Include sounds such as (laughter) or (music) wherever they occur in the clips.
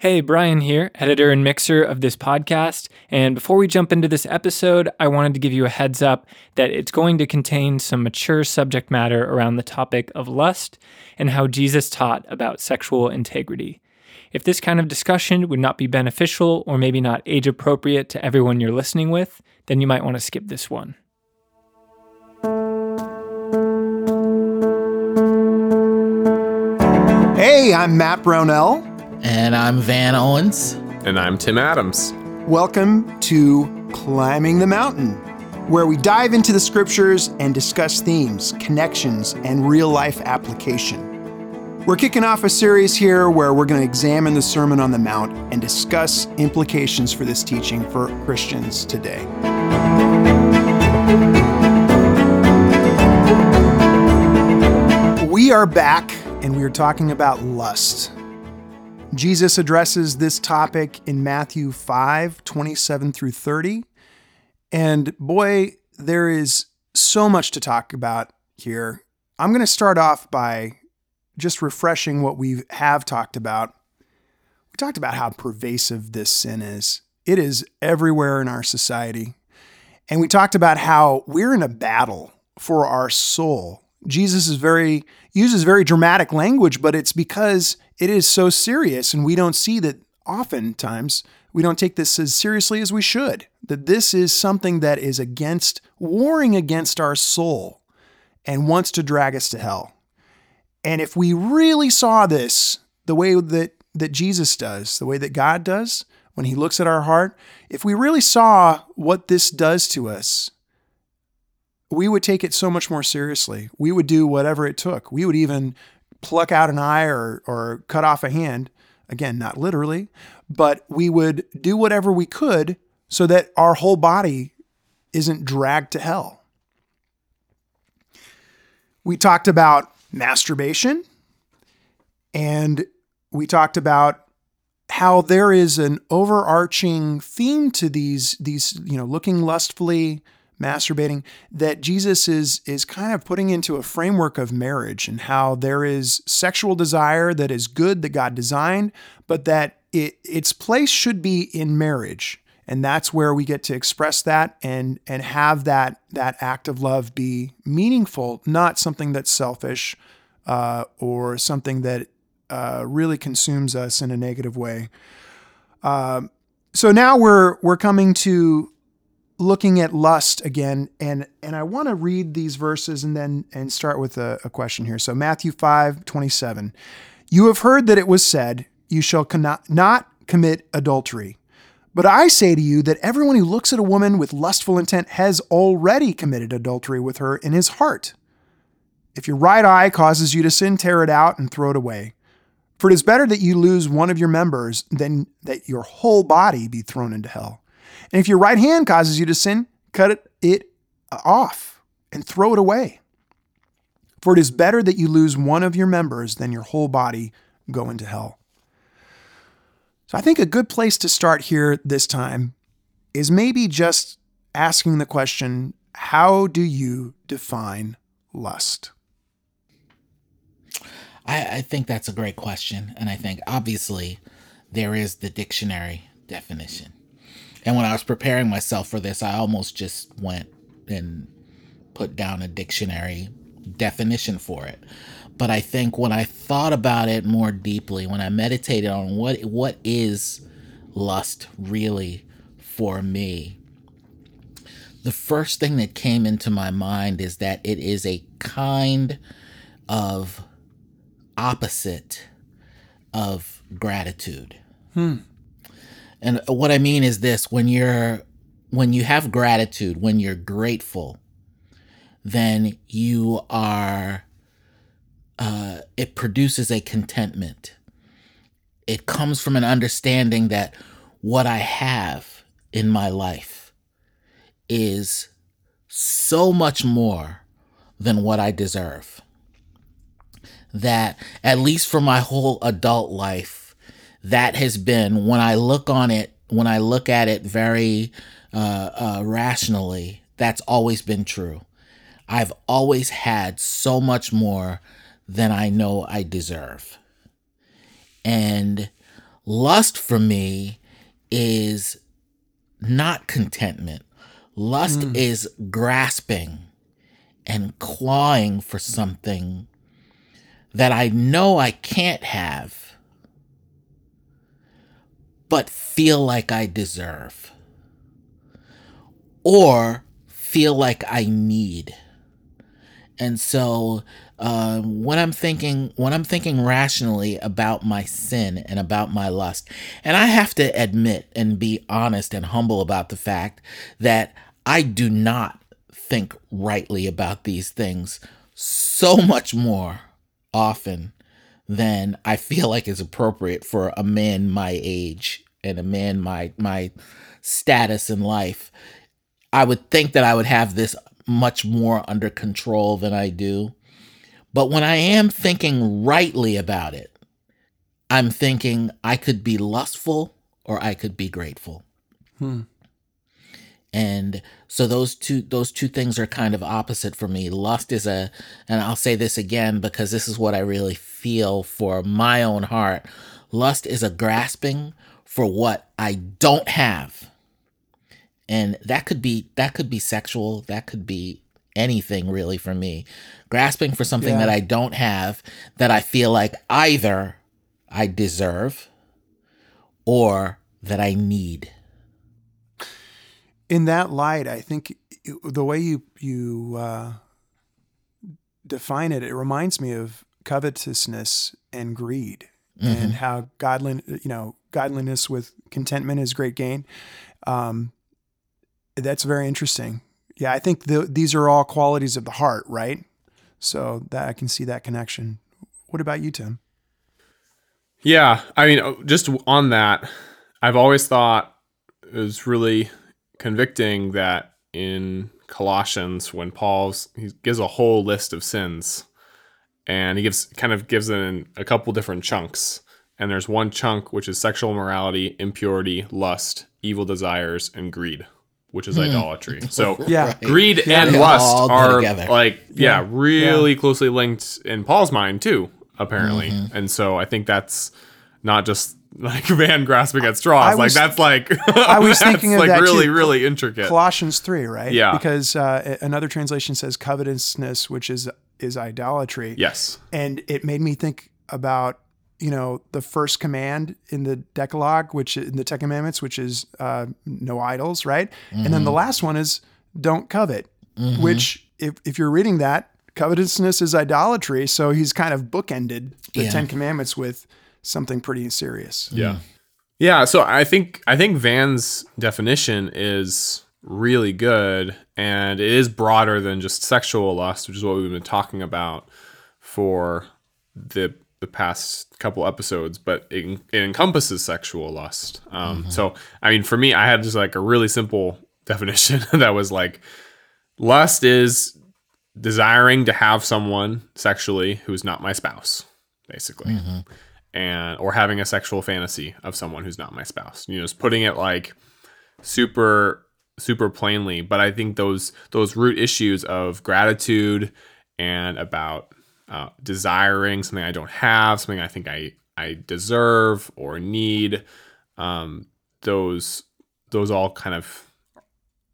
Hey, Brian here, editor and mixer of this podcast. And before we jump into this episode, I wanted to give you a heads up that it's going to contain some mature subject matter around the topic of lust and how Jesus taught about sexual integrity. If this kind of discussion would not be beneficial or maybe not age appropriate to everyone you're listening with, then you might want to skip this one. Hey, I'm Matt Brownell. And I'm Van Owens. And I'm Tim Adams. Welcome to Climbing the Mountain, where we dive into the scriptures and discuss themes, connections, and real life application. We're kicking off a series here where we're going to examine the Sermon on the Mount and discuss implications for this teaching for Christians today. We are back and we are talking about lust. Jesus addresses this topic in Matthew 5 27 through 30. And boy, there is so much to talk about here. I'm going to start off by just refreshing what we have talked about. We talked about how pervasive this sin is, it is everywhere in our society. And we talked about how we're in a battle for our soul. Jesus is very uses very dramatic language, but it's because it is so serious and we don't see that oftentimes we don't take this as seriously as we should. That this is something that is against warring against our soul and wants to drag us to hell. And if we really saw this the way that that Jesus does, the way that God does when he looks at our heart, if we really saw what this does to us, we would take it so much more seriously. We would do whatever it took. We would even pluck out an eye or, or cut off a hand. Again, not literally, but we would do whatever we could so that our whole body isn't dragged to hell. We talked about masturbation and we talked about how there is an overarching theme to these these you know looking lustfully masturbating that Jesus is is kind of putting into a framework of marriage and how there is sexual desire that is good that God designed, but that it its place should be in marriage. And that's where we get to express that and and have that that act of love be meaningful, not something that's selfish uh, or something that uh, really consumes us in a negative way. Um, so now we're we're coming to looking at lust again, and and I want to read these verses and then and start with a, a, question here. So Matthew 5, 27. You have heard that it was said, You shall not commit adultery. But I say to you that everyone who looks at a woman with lustful intent has already committed adultery with her in his heart. If your right eye causes you to sin, tear it out and throw it away. For it is better that you lose one of your members than that your whole body be thrown into hell. And if your right hand causes you to sin, cut it, off and throw it away. For it is better that you lose one of your members than your whole body go into hell. So I think a good place to start here this time is maybe just asking the question how do you define lust? I, I think that's a great question. And I think obviously there is the dictionary definition. And when I was preparing myself for this, I almost just went and put down a dictionary definition for it. But I think when I thought about it more deeply, when I meditated on what what is lust really for me, the first thing that came into my mind is that it is a kind of opposite of gratitude. Hmm. And what I mean is this when you're when you have gratitude, when you're grateful, then you are uh, it produces a contentment. It comes from an understanding that what I have in my life is so much more than what I deserve. That, at least for my whole adult life, that has been when I look on it, when I look at it very uh, uh, rationally, that's always been true. I've always had so much more than I know I deserve. And lust for me is not contentment. Lust is grasping and clawing for something that I know I can't have, but feel like I deserve or feel like I need. And so uh, when I'm thinking when I'm thinking rationally about my sin and about my lust, and I have to admit and be honest and humble about the fact that I do not think rightly about these things so much more often than I feel like is appropriate for a man my age and a man my my status in life. I would think that I would have this much more under control than I do. But when I am thinking rightly about it, I'm thinking I could be lustful or I could be grateful. Hmm. And so those two those two things are kind of opposite for me. Lust is a and I'll say this again because this is what I really feel for my own heart. Lust is a grasping for what I don't have. And that could be that could be sexual, that could be anything really for me. Grasping for something Yeah. that I don't have that I feel like either I deserve or that I need. In that light, I think the way you you uh, define it, it reminds me of covetousness and greed, and how godlin you know godliness with contentment is great gain. Um, that's very interesting. Yeah, I think the, these are all qualities of the heart, right? So that I can see that connection. What about you, Tim? Yeah, I mean, just on that, I've always thought it was really convicting that in Colossians, when Paul's he gives a whole list of sins, and he gives kind of gives it in a couple different chunks, and there's one chunk which is sexual morality, impurity, lust, evil desires, and greed, which is idolatry. So (laughs) Yeah. greed Yeah. and lust are together. like yeah, Yeah. really closely linked in Paul's mind too, apparently. Mm-hmm. And so I think that's not just like (laughs) Van grasping at straws. I like that's like (laughs) I was that's, thinking of like that really too. really intricate. Colossians three, right? Yeah. Because uh, another translation says covetousness, which is is idolatry. yes. and it made me think about you know the first command in the Decalogue, which in the Ten Commandments, which is uh, no idols, right? And then the last one is don't covet, which if if you're reading that, covetousness is idolatry. So he's kind of bookended the Yeah. Ten Commandments with something pretty serious. Yeah. Mm-hmm. Yeah, so I think I think Van's definition is really good and it is broader than just sexual lust, which is what we've been talking about for the the past couple episodes, but it, it encompasses sexual lust. Um, mm-hmm. So, I mean, for me, I had just like a really simple (laughs) definition that was like lust is desiring to have someone sexually who's not my spouse, basically mm-hmm. And or having a sexual fantasy of someone who's not my spouse. You know, just putting it like super super plainly, but I think those those root issues of gratitude and about uh, desiring something I don't have, something I think I I deserve or need, um, those those all kind of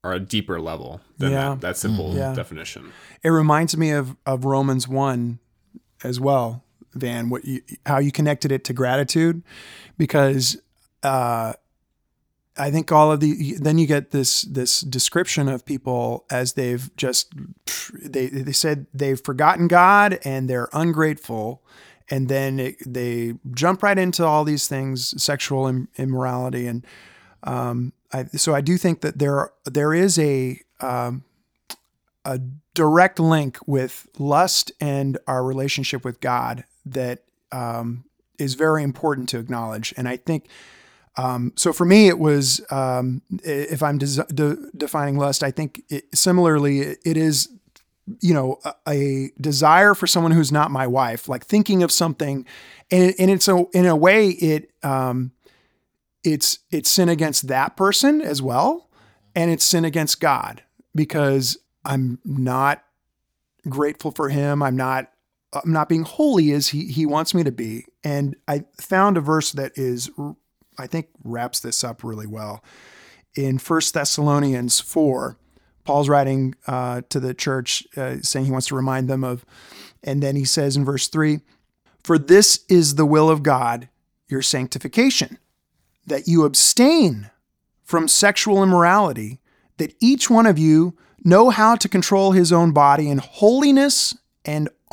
are a deeper level than Yeah. that, that simple Yeah. definition. It reminds me of of Romans one as well, Van. What you how you connected it to gratitude, because uh, I think all of the then you get this this description of people as they've just they they said they've forgotten God and they're ungrateful. And then it, they jump right into all these things, sexual im- immorality, and um, I, so I do think that there there is a um, a direct link with lust and our relationship with God that um, is very important to acknowledge. And I think um, so. For me, it was um, if I'm de- defining lust, I think it, similarly it is you know a, a desire for someone who's not my wife, like thinking of something, and, and it's a in a way it um, it's it's sin against that person as well, and it's sin against God because I'm not grateful for him. I'm not I'm not being holy as he he wants me to be. And I found a verse that is I think wraps this up really well. In 1 Thessalonians 4, Paul's writing uh, to the church uh, saying he wants to remind them of, and then he says in verse 3 For this is the will of God, your sanctification, that you abstain from sexual immorality, that each one of you know how to control his own body in holiness and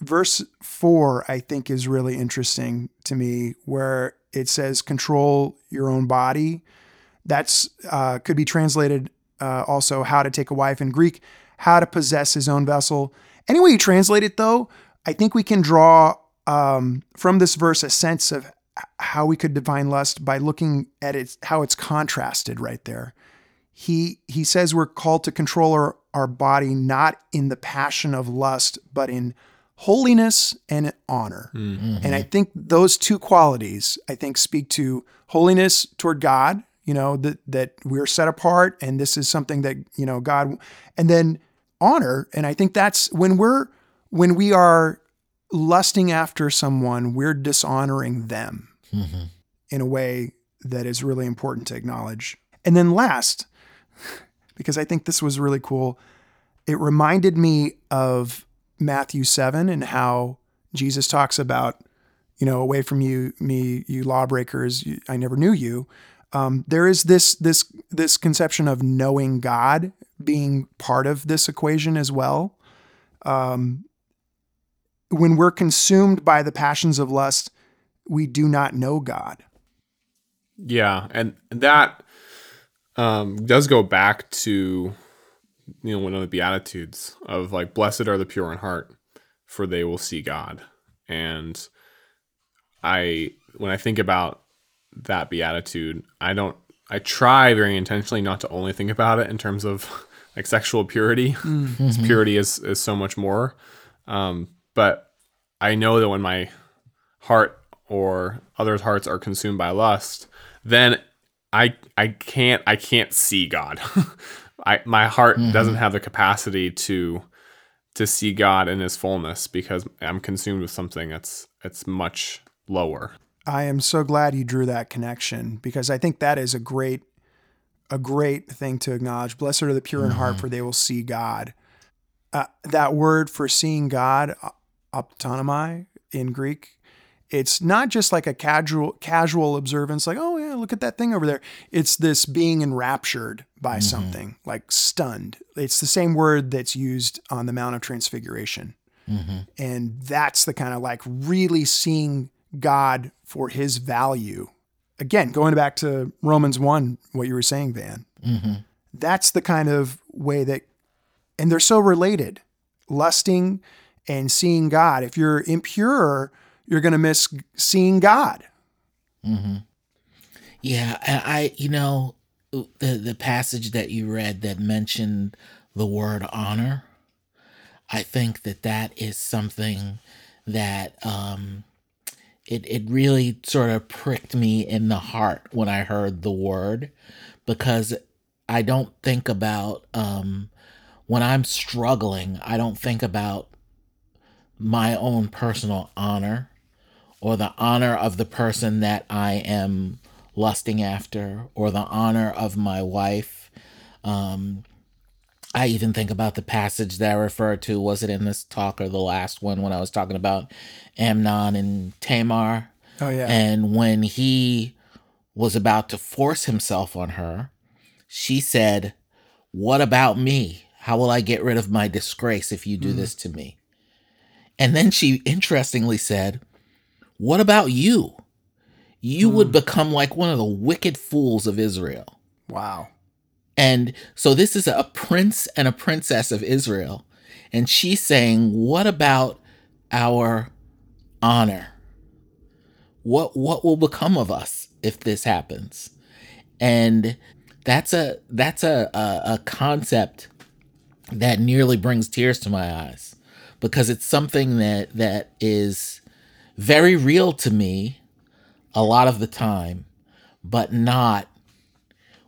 verse four, I think is really interesting to me, where it says, control your own body. That's uh, could be translated uh, also how to take a wife in Greek, how to possess his own vessel. Any way you translate it, though, I think we can draw um, from this verse a sense of how we could define lust by looking at it, how it's contrasted right there he he says we're called to control our, our body not in the passion of lust but in holiness and honor mm-hmm. and i think those two qualities i think speak to holiness toward god you know that that we're set apart and this is something that you know god and then honor and i think that's when we're when we are lusting after someone we're dishonoring them mm-hmm. in a way that is really important to acknowledge and then last (laughs) because I think this was really cool. It reminded me of Matthew 7 and how Jesus talks about, you know, away from you, me, you lawbreakers, I never knew you. Um, there is this this this conception of knowing God being part of this equation as well. Um, when we're consumed by the passions of lust, we do not know God. Yeah, and that um, does go back to you know one of the beatitudes of like blessed are the pure in heart for they will see god and i when i think about that beatitude i don't i try very intentionally not to only think about it in terms of (laughs) like sexual purity mm-hmm. purity is is so much more um, but i know that when my heart or others hearts are consumed by lust then I I can't I can't see God. (laughs) I my heart mm-hmm. doesn't have the capacity to to see God in his fullness because I'm consumed with something that's that's much lower. I am so glad you drew that connection because I think that is a great a great thing to acknowledge. Blessed are the pure in mm-hmm. heart for they will see God. Uh, that word for seeing God, optanomai in Greek, it's not just like a casual casual observance like oh yeah look at that thing over there. It's this being enraptured by mm-hmm. something like stunned. It's the same word that's used on the mount of transfiguration. Mm-hmm. and that's the kind of like really seeing god for his value. Again going back to romans 1 what you were saying van. Mm-hmm. that's the kind of way that and they're so related. Lusting and seeing god. If you're impure you're going to miss seeing God. Mm-hmm. Yeah, I, you know, the the passage that you read that mentioned the word honor, I think that that is something that um, it it really sort of pricked me in the heart when I heard the word, because I don't think about um, when I'm struggling. I don't think about my own personal honor or the honor of the person that I am lusting after, or the honor of my wife. Um, I even think about the passage that I referred to. Was it in this talk or the last one when I was talking about Amnon and Tamar? Oh, yeah. And when he was about to force himself on her, she said, What about me? How will I get rid of my disgrace if you do mm. this to me? And then she interestingly said, what about you? You hmm. would become like one of the wicked fools of Israel. Wow. And so this is a prince and a princess of Israel. And she's saying, What about our honor? What what will become of us if this happens? and that's a that's a, a, a concept that nearly brings tears to my eyes because it's something that that is very real to me a lot of the time, but not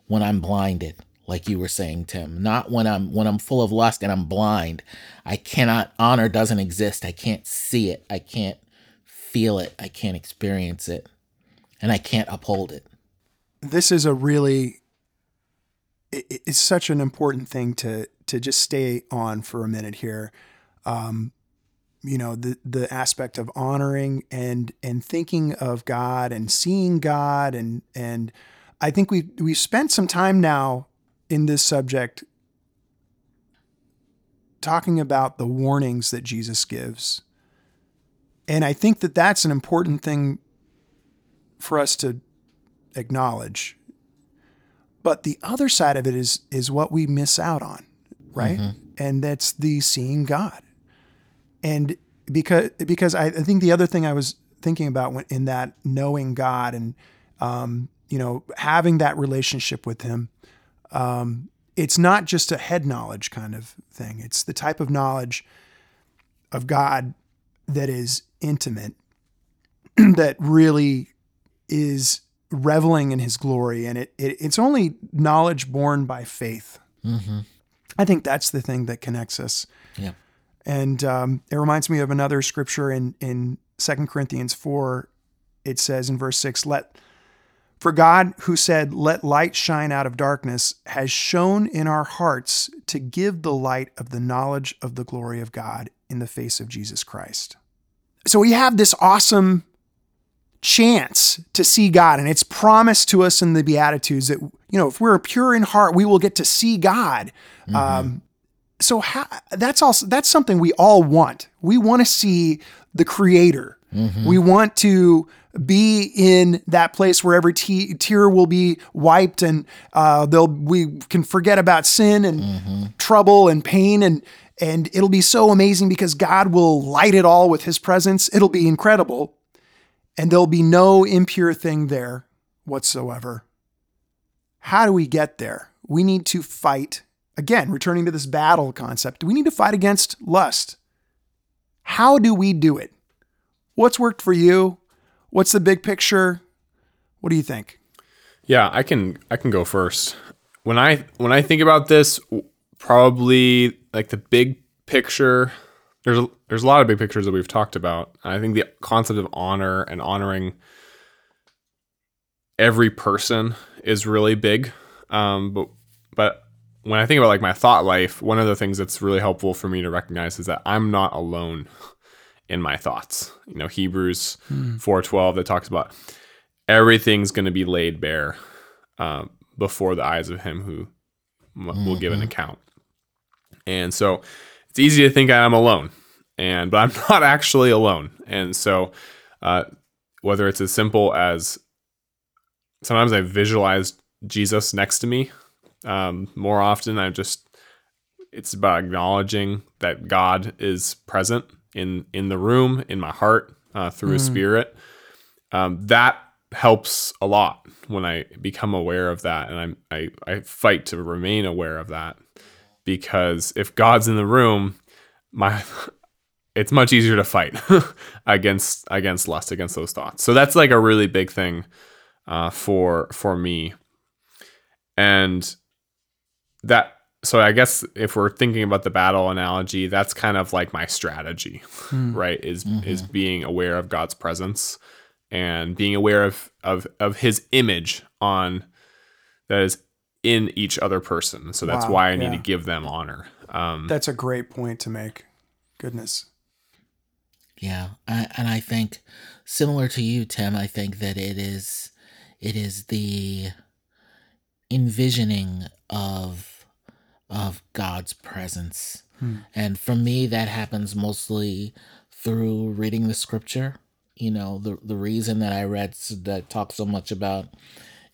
when I'm blinded, like you were saying, Tim. Not when I'm when I'm full of lust and I'm blind. I cannot honor doesn't exist. I can't see it. I can't feel it. I can't experience it. And I can't uphold it. This is a really it's such an important thing to to just stay on for a minute here. Um, you know the the aspect of honoring and and thinking of God and seeing God and and I think we we spent some time now in this subject talking about the warnings that Jesus gives. And I think that that's an important thing for us to acknowledge. But the other side of it is is what we miss out on, right? Mm-hmm. And that's the seeing God and because because I, I, think the other thing I was thinking about when, in that knowing God and um, you know having that relationship with Him, um, it's not just a head knowledge kind of thing. It's the type of knowledge of God that is intimate, (clears throat) that really is reveling in His glory, and it, it it's only knowledge born by faith. Mm-hmm. I think that's the thing that connects us. Yeah. And um, it reminds me of another scripture in in Second Corinthians four. It says in verse six, "Let for God, who said, Let light shine out of darkness, has shone in our hearts to give the light of the knowledge of the glory of God in the face of Jesus Christ. So we have this awesome chance to see God, and it's promised to us in the Beatitudes that, you know, if we're pure in heart, we will get to see God. Mm-hmm. Um, so how, that's also that's something we all want. We want to see the creator. Mm-hmm. We want to be in that place where every te- tear will be wiped and uh, they'll we can forget about sin and mm-hmm. trouble and pain and and it'll be so amazing because God will light it all with his presence. It'll be incredible. And there'll be no impure thing there whatsoever. How do we get there? We need to fight again, returning to this battle concept, do we need to fight against lust. How do we do it? What's worked for you? What's the big picture? What do you think? Yeah, I can I can go first. When I when I think about this, probably like the big picture there's a, there's a lot of big pictures that we've talked about. I think the concept of honor and honoring every person is really big. Um, but but when I think about like my thought life, one of the things that's really helpful for me to recognize is that I'm not alone in my thoughts. You know, Hebrews mm. 4:12 that talks about everything's going to be laid bare um, before the eyes of him who mm-hmm. will give an mm-hmm. account. And so it's easy to think I'm alone, and but I'm (laughs) not actually alone. And so uh, whether it's as simple as sometimes I visualize Jesus next to me um, more often, I just it's about acknowledging that God is present in in the room, in my heart, uh, through mm. His Spirit. Um, that helps a lot when I become aware of that, and I'm, I I fight to remain aware of that because if God's in the room, my (laughs) it's much easier to fight (laughs) against against lust, against those thoughts. So that's like a really big thing uh, for for me, and that so I guess if we're thinking about the battle analogy, that's kind of like my strategy, mm. right? Is mm-hmm. is being aware of God's presence and being aware of of of His image on that is in each other person. So that's wow, why I need yeah. to give them honor. Um, that's a great point to make. Goodness. Yeah, I, and I think similar to you, Tim. I think that it is it is the envisioning of of God's presence. Hmm. And for me that happens mostly through reading the scripture. You know, the the reason that I read that talks so much about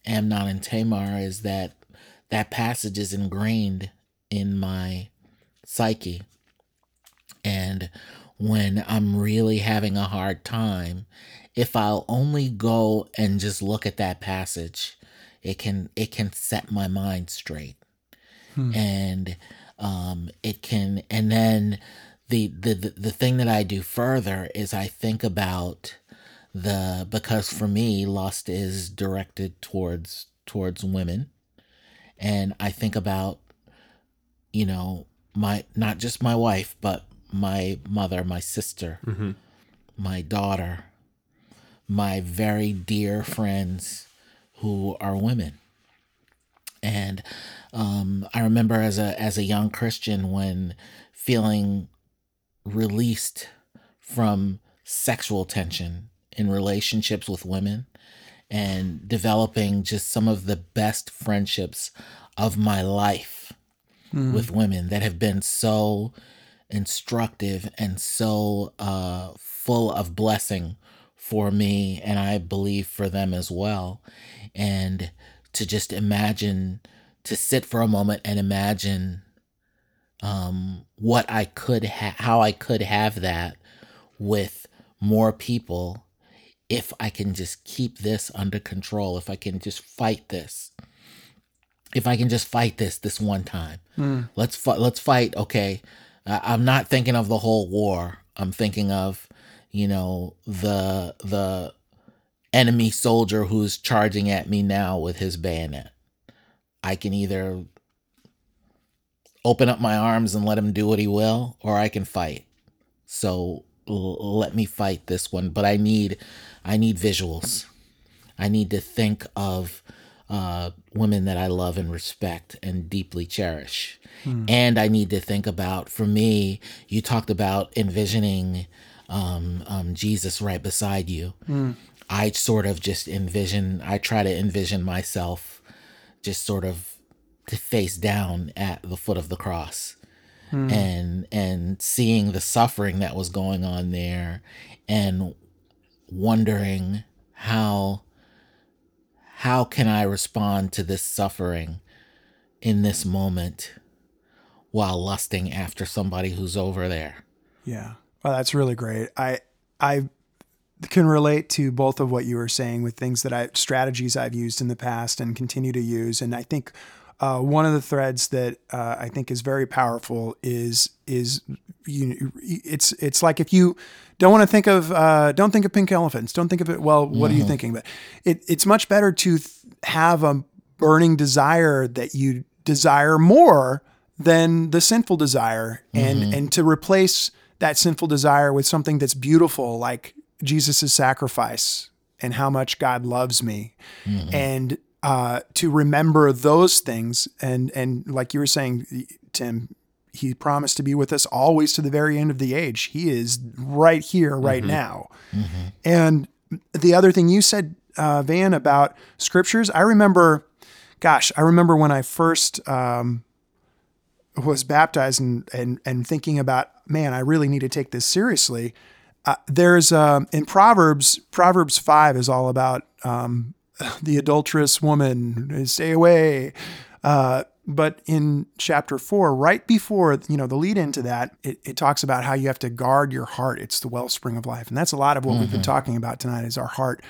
Amnon and Tamar is that that passage is ingrained in my psyche. And when I'm really having a hard time, if I'll only go and just look at that passage, it can it can set my mind straight and um it can and then the, the the the thing that i do further is i think about the because for me lust is directed towards towards women. And i think about you know my not just my wife but my mother my sister my daughter my very dear friends who are women and um, I remember as a as a young Christian when feeling released from sexual tension in relationships with women and developing just some of the best friendships of my life with women that have been so instructive and so uh, full of blessing for me and I believe for them as well. And to just imagine, to sit for a moment and imagine um, what I could ha- how I could have that with more people if I can just keep this under control, if I can just fight this. If I can just fight this this one time. Let's fight let's fight, okay. I'm not thinking of the whole war. I'm thinking of, you know, the the enemy soldier who's charging at me now with his bayonet. I can either open up my arms and let him do what he will, or I can fight. So l- let me fight this one. But I need, I need visuals. I need to think of uh, women that I love and respect and deeply cherish. And I need to think about, for me, you talked about envisioning um, um, Jesus right beside you. I sort of just envision, I try to envision myself just sort of to face down at the foot of the cross hmm. and and seeing the suffering that was going on there and wondering how how can I respond to this suffering in this moment while lusting after somebody who's over there. Yeah. Well, that's really great. I I can relate to both of what you were saying with things that I strategies I've used in the past and continue to use. And I think uh, one of the threads that uh, I think is very powerful is is you. It's it's like if you don't want to think of uh, don't think of pink elephants. Don't think of it. Well, what are you thinking? But it, it's much better to th- have a burning desire that you desire more than the sinful desire, and and to replace that sinful desire with something that's beautiful, like Jesus' sacrifice and how much God loves me, and uh, to remember those things, and and like you were saying, Tim, he promised to be with us always to the very end of the age. He is right here, right now. And the other thing you said, uh, Van, about scriptures, I remember, gosh, I remember when I first um, was baptized and, and and thinking about, man, I really need to take this seriously. Uh, there's um, in Proverbs, Proverbs five is all about um, the adulterous woman, stay away. Uh, but in chapter four, right before you know the lead into that, it, it talks about how you have to guard your heart. It's the wellspring of life, and that's a lot of what we've been talking about tonight is our heart.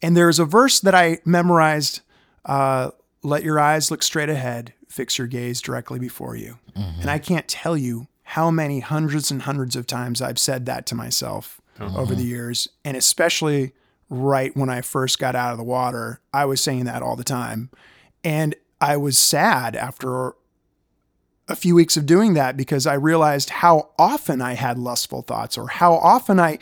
And there's a verse that I memorized. Uh, Let your eyes look straight ahead, fix your gaze directly before you. And I can't tell you how many hundreds and hundreds of times I've said that to myself uh-huh. over the years, and especially right when I first got out of the water, I was saying that all the time. And I was sad after a few weeks of doing that because I realized how often I had lustful thoughts or how often I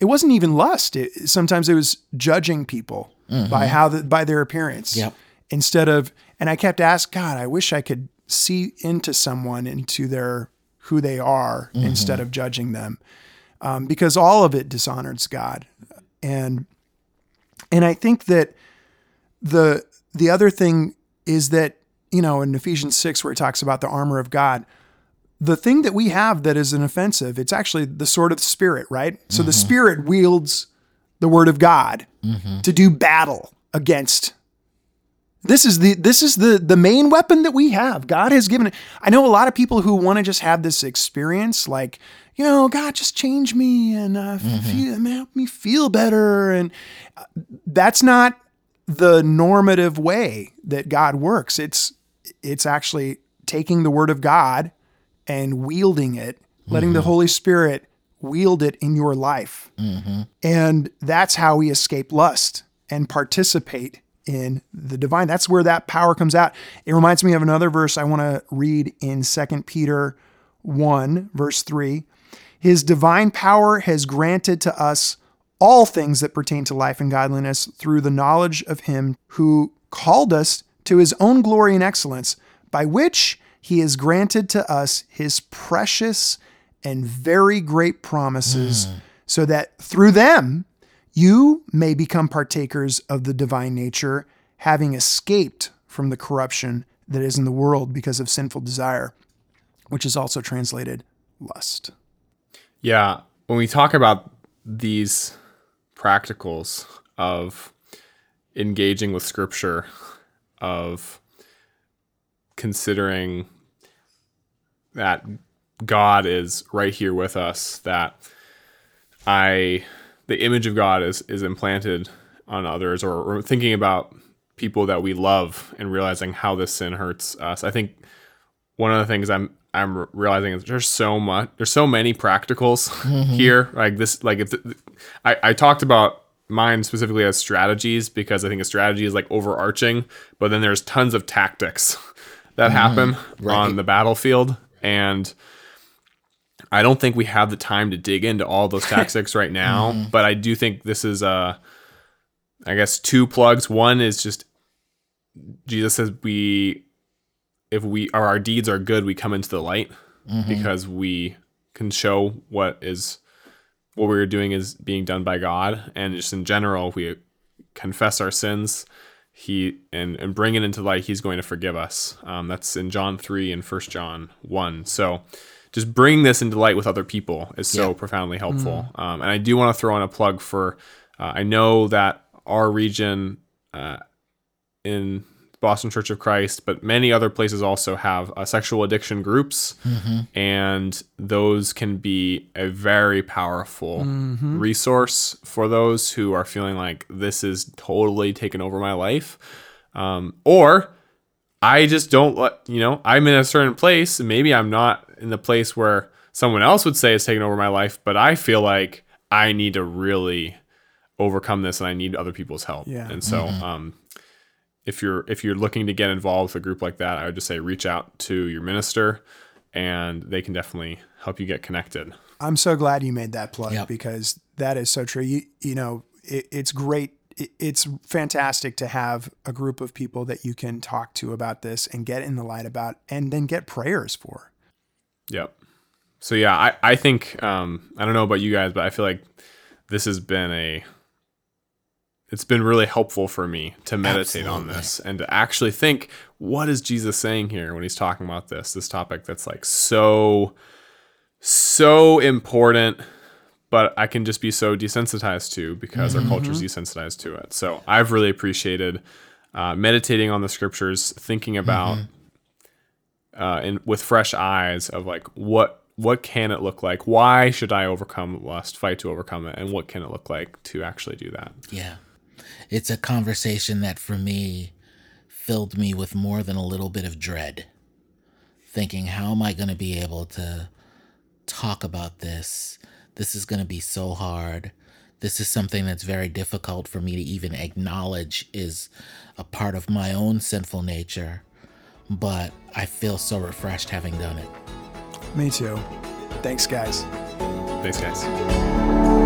it wasn't even lust. It, sometimes it was judging people by mm-hmm. how the, by their appearance Yep. instead of and I kept asking God, I wish I could see into someone into their who they are mm-hmm. instead of judging them. Um, because all of it dishonors God. And and I think that the the other thing is that, you know, in Ephesians 6 where it talks about the armor of God, the thing that we have that is an offensive, it's actually the sword of the spirit, right? So the mm-hmm. spirit wields the word of God mm-hmm. to do battle against this is the this is the the main weapon that we have. God has given it. I know a lot of people who want to just have this experience, like you know, God just change me and uh, feel, help me feel better, and uh, that's not the normative way that God works. It's it's actually taking the word of God and wielding it, letting the Holy Spirit wield it in your life. And that's how we escape lust and participate in the divine. That's where that power comes out. It reminds me of another verse I want to read in 2 Peter 1, verse 3. His divine power has granted to us all things that pertain to life and godliness through the knowledge of him who called us to his own glory and excellence, by which he has granted to us his precious and very great promises, mm. so that through them you may become partakers of the divine nature, having escaped from the corruption that is in the world because of sinful desire, which is also translated lust. Yeah, when we talk about these practicals of engaging with scripture, of considering that God is right here with us, that I the image of God is is implanted on others or, or thinking about people that we love and realizing how this sin hurts us. I think one of the things I'm I'm realizing is there's so much there's so many practicals mm-hmm. here. Like this like it's I, I talked about mine specifically as strategies because I think a strategy is like overarching but then there's tons of tactics (laughs) that mm-hmm. happen on the battlefield. And I don't think we have the time to dig into all those (laughs) tactics right now but I do think this is uh I guess two plugs one is just Jesus says we if we or our deeds are good, we come into the light because we can show what is what we're doing is being done by God, and just in general, if we confess our sins, He and and bring it into light, He's going to forgive us. Um, that's in John three and First John one. So. Just bringing this into light with other people is so profoundly helpful. Um, and I do want to throw in a plug for. Uh, I know that our region uh, in Boston Church of Christ, but many other places also have uh, sexual addiction groups, and those can be a very powerful resource for those who are feeling like this is totally taken over my life, um, or I just don't let you know I'm in a certain place. Maybe I'm not in the place where someone else would say it's taken over my life, but I feel like I need to really overcome this and I need other people's help. Yeah. And so, um, if you're if you're looking to get involved with a group like that, I would just say reach out to your minister, and they can definitely help you get connected. I'm so glad you made that plug Yep. because that is so true. You you know, it, it's great. It's fantastic to have a group of people that you can talk to about this and get in the light about, and then get prayers for. Yep. So yeah, I I think um, I don't know about you guys, but I feel like this has been a it's been really helpful for me to meditate on this and to actually think what is Jesus saying here when he's talking about this this topic that's like so so important but I can just be so desensitized to because our culture is desensitized to it. So I've really appreciated uh, meditating on the scriptures, thinking about uh, in with fresh eyes of like what what can it look like? Why should I overcome lust, fight to overcome it, and what can it look like to actually do that? Yeah. It's a conversation that for me filled me with more than a little bit of dread. Thinking, how am I going to be able to talk about this? This is going to be so hard. This is something that's very difficult for me to even acknowledge is a part of my own sinful nature. But I feel so refreshed having done it. Me too. Thanks, guys. Thanks, guys.